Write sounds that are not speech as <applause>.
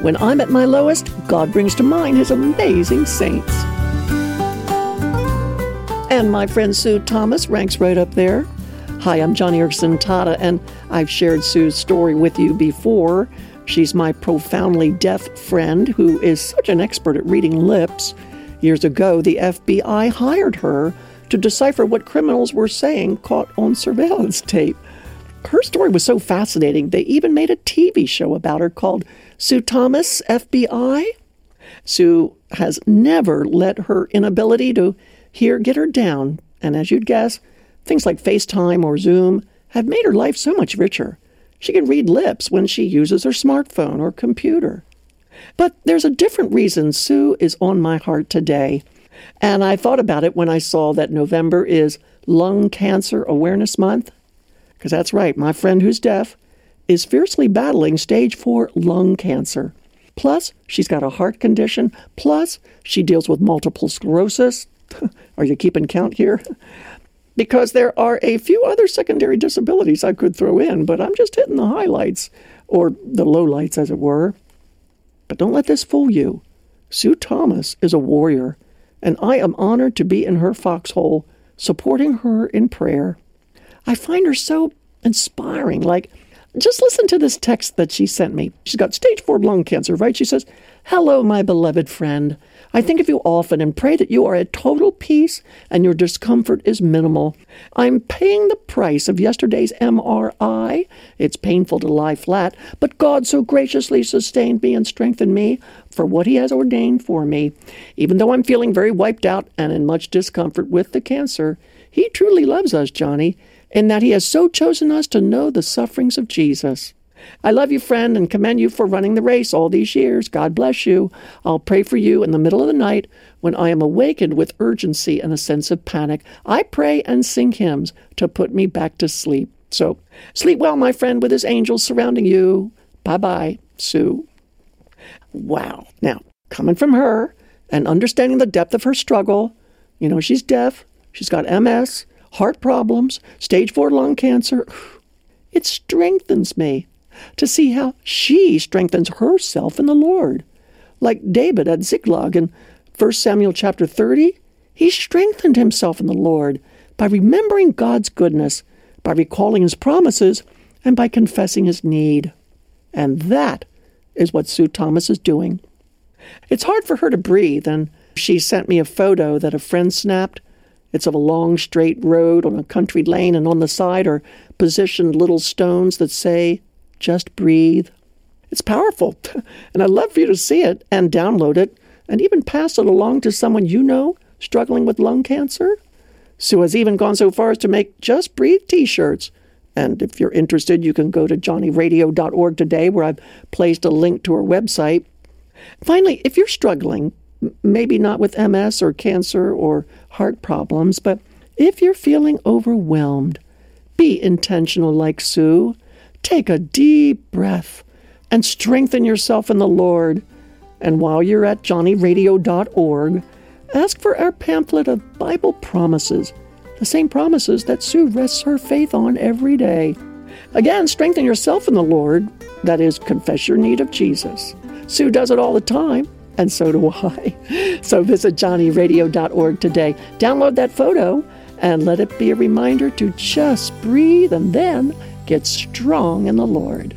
When I'm at my lowest, God brings to mind his amazing saints. And my friend Sue Thomas ranks right up there. Hi, I'm Joni Eareckson Tada, and I've shared Sue's story with you before. She's my profoundly deaf friend who is such an expert at reading lips. Years ago, the FBI hired her to decipher what criminals were saying caught on surveillance tape. Her story was so fascinating, they even made a TV show about her called Sue Thomas, FBI. Sue has never let her inability to hear get her down, and as you'd guess, things like FaceTime or Zoom have made her life so much richer. She can read lips when she uses her smartphone or computer. But there's a different reason Sue is on my heart today. And I thought about it when I saw that November is Lung Cancer Awareness Month. Because that's right, my friend who's deaf is fiercely battling stage four lung cancer. Plus, she's got a heart condition. Plus, she deals with multiple sclerosis. <laughs> Are you keeping count here? <laughs> because there are a few other secondary disabilities I could throw in, but I'm just hitting the highlights, or the lowlights, as it were. But don't let this fool you. Sue Thomas is a warrior, and I am honored to be in her foxhole, supporting her in prayer. I find her so inspiring. Like, just listen to this text that she sent me. She's got stage four lung cancer, right? She says, Hello, my beloved friend. I think of you often and pray that you are at total peace and your discomfort is minimal. I'm paying the price of yesterday's MRI. It's painful to lie flat, but God so graciously sustained me and strengthened me for what He has ordained for me. Even though I'm feeling very wiped out and in much discomfort with the cancer, He truly loves us, Joni, in that He has so chosen us to know the sufferings of Jesus. I love you, friend, and commend you for running the race all these years. God bless you. I'll pray for you in the middle of the night when I am awakened with urgency and a sense of panic. I pray and sing hymns to put me back to sleep. So, sleep well, my friend, with his angels surrounding you. Bye bye, Sue. Wow. Now, coming from her and understanding the depth of her struggle, you know, she's deaf, she's got MS, heart problems, stage four lung cancer. <sighs> It strengthens me to see how she strengthens herself in the Lord. Like David at Ziklag in 1 Samuel chapter 30, he strengthened himself in the Lord by remembering God's goodness, by recalling his promises, and by confessing his need. And that is what Sue Thomas is doing. It's hard for her to breathe, and she sent me a photo that a friend snapped. It's of a long straight road on a country lane, and on the side are positioned little stones that say, just breathe. It's powerful, <laughs> and I'd love for you to see it and download it and even pass it along to someone you know struggling with lung cancer. Sue has even gone so far as to make Just Breathe t shirts. And if you're interested, you can go to joniradio.org today, where I've placed a link to her website. Finally, if you're struggling, maybe not with MS or cancer or heart problems, but if you're feeling overwhelmed, be intentional like Sue Take a deep breath and strengthen yourself in the Lord. And while you're at joniradio.org, ask for our pamphlet of Bible promises, the same promises that Sue rests her faith on every day. Again, strengthen yourself in the Lord, that is, confess your need of Jesus. Sue does it all the time, and so do <laughs> I. So visit joniradio.org today. Download that photo and let it be a reminder to just breathe and then Get strong in the Lord.